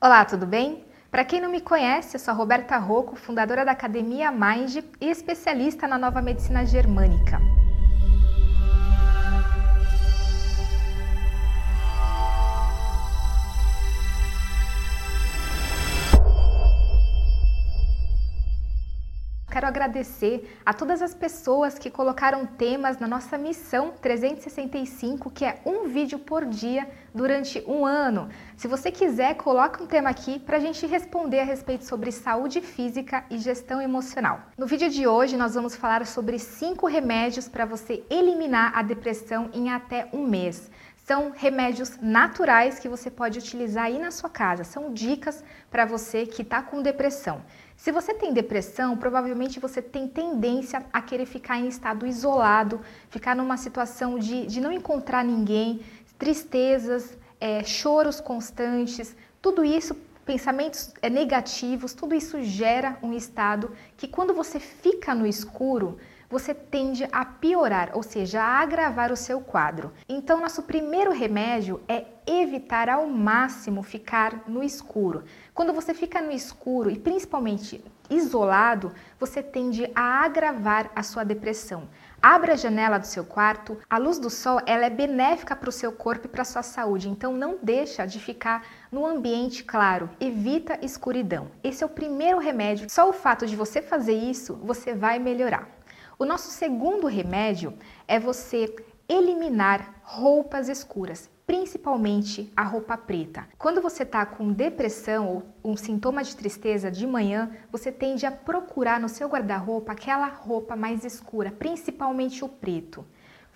Olá, tudo bem? Para quem não me conhece, eu sou a Roberta Rocco, fundadora da Academia Mind e especialista na nova medicina germânica. Quero agradecer a todas as pessoas que colocaram temas na nossa missão 365, que é um vídeo por dia durante um ano. Se você quiser, coloque um tema aqui para a gente responder a respeito sobre saúde física e gestão emocional. No vídeo de hoje, nós vamos falar sobre cinco remédios para você eliminar a depressão em até um mês. São remédios naturais que você pode utilizar aí na sua casa. São dicas para você que está com depressão. Se você tem depressão, provavelmente você tem tendência a querer ficar em estado isolado, ficar numa situação de, de não encontrar ninguém, tristezas, é, choros constantes, tudo isso, pensamentos é, negativos, tudo isso gera um estado que quando você fica no escuro, você tende a piorar, ou seja, a agravar o seu quadro. Então, nosso primeiro remédio é evitar ao máximo ficar no escuro. Quando você fica no escuro e principalmente isolado, você tende a agravar a sua depressão. Abra a janela do seu quarto. A luz do sol ela é benéfica para o seu corpo e para a sua saúde. Então não deixa de ficar no ambiente claro. Evita escuridão. Esse é o primeiro remédio. Só o fato de você fazer isso, você vai melhorar. O nosso segundo remédio é você eliminar roupas escuras, principalmente a roupa preta. Quando você está com depressão ou um sintoma de tristeza de manhã, você tende a procurar no seu guarda-roupa aquela roupa mais escura, principalmente o preto.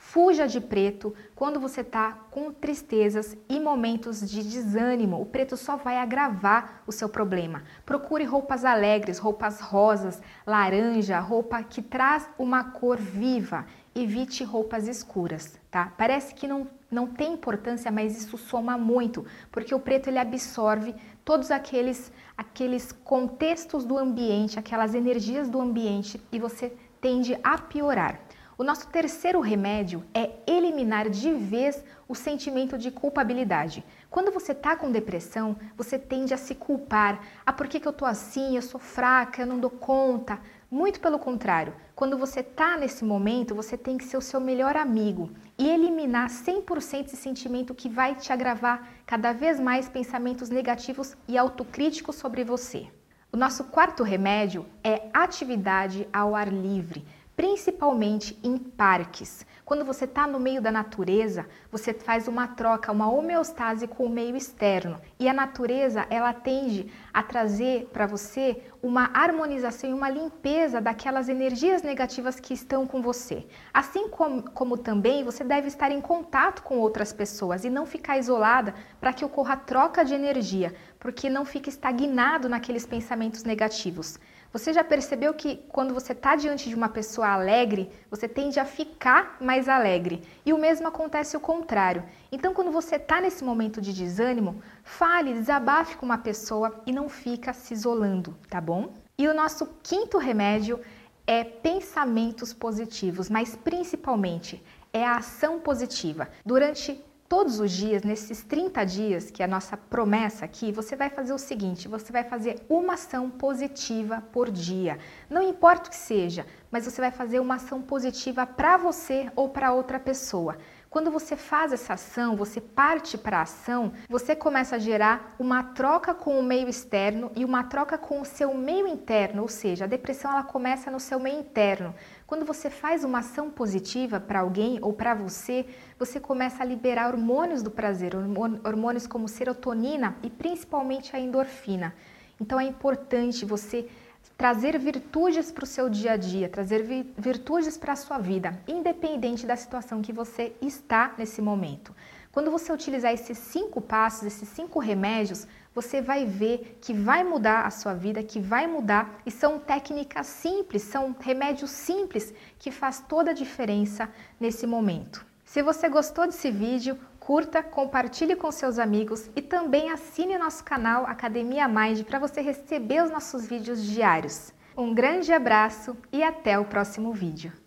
Fuja de preto quando você está com tristezas e momentos de desânimo. O preto só vai agravar o seu problema. Procure roupas alegres, roupas rosas, laranja, roupa que traz uma cor viva. Evite roupas escuras, tá? Parece que não, não tem importância, mas isso soma muito, porque o preto ele absorve todos aqueles, aqueles contextos do ambiente, aquelas energias do ambiente e você tende a piorar. O nosso terceiro remédio é eliminar de vez o sentimento de culpabilidade. Quando você está com depressão, você tende a se culpar. Ah, por que, que eu estou assim? Eu sou fraca, eu não dou conta. Muito pelo contrário, quando você está nesse momento, você tem que ser o seu melhor amigo e eliminar 100% esse sentimento que vai te agravar cada vez mais pensamentos negativos e autocríticos sobre você. O nosso quarto remédio é atividade ao ar livre principalmente em parques. Quando você está no meio da natureza, você faz uma troca, uma homeostase com o meio externo. E a natureza, ela tende a trazer para você uma harmonização e uma limpeza daquelas energias negativas que estão com você. Assim como, como também você deve estar em contato com outras pessoas e não ficar isolada para que ocorra troca de energia, porque não fique estagnado naqueles pensamentos negativos. Você já percebeu que quando você está diante de uma pessoa alegre, você tende a ficar mais alegre? E o mesmo acontece o contrário. Então, quando você está nesse momento de desânimo, fale, desabafe com uma pessoa e não fica se isolando, tá bom? E o nosso quinto remédio é pensamentos positivos, mas principalmente é a ação positiva. Durante todos os dias, nesses 30 dias, que é a nossa promessa aqui, você vai fazer o seguinte: você vai fazer uma ação positiva por dia. Não importa o que seja, mas você vai fazer uma ação positiva para você ou para outra pessoa. Quando você faz essa ação, você parte para a ação, você começa a gerar uma troca com o meio externo e uma troca com o seu meio interno, ou seja, a depressão ela começa no seu meio interno. Quando você faz uma ação positiva para alguém ou para você, você começa a liberar hormônios do prazer, hormônios como serotonina e principalmente a endorfina. Então é importante você trazer virtudes para o seu dia a dia, trazer virtudes para a sua vida, independente da situação que você está nesse momento. Quando você utilizar esses cinco passos, esses cinco remédios, você vai ver que vai mudar a sua vida, que vai mudar e são técnicas simples, são remédios simples que faz toda a diferença nesse momento. Se você gostou desse vídeo, curta, compartilhe com seus amigos e também assine nosso canal Academia Mind para você receber os nossos vídeos diários. Um grande abraço e até o próximo vídeo.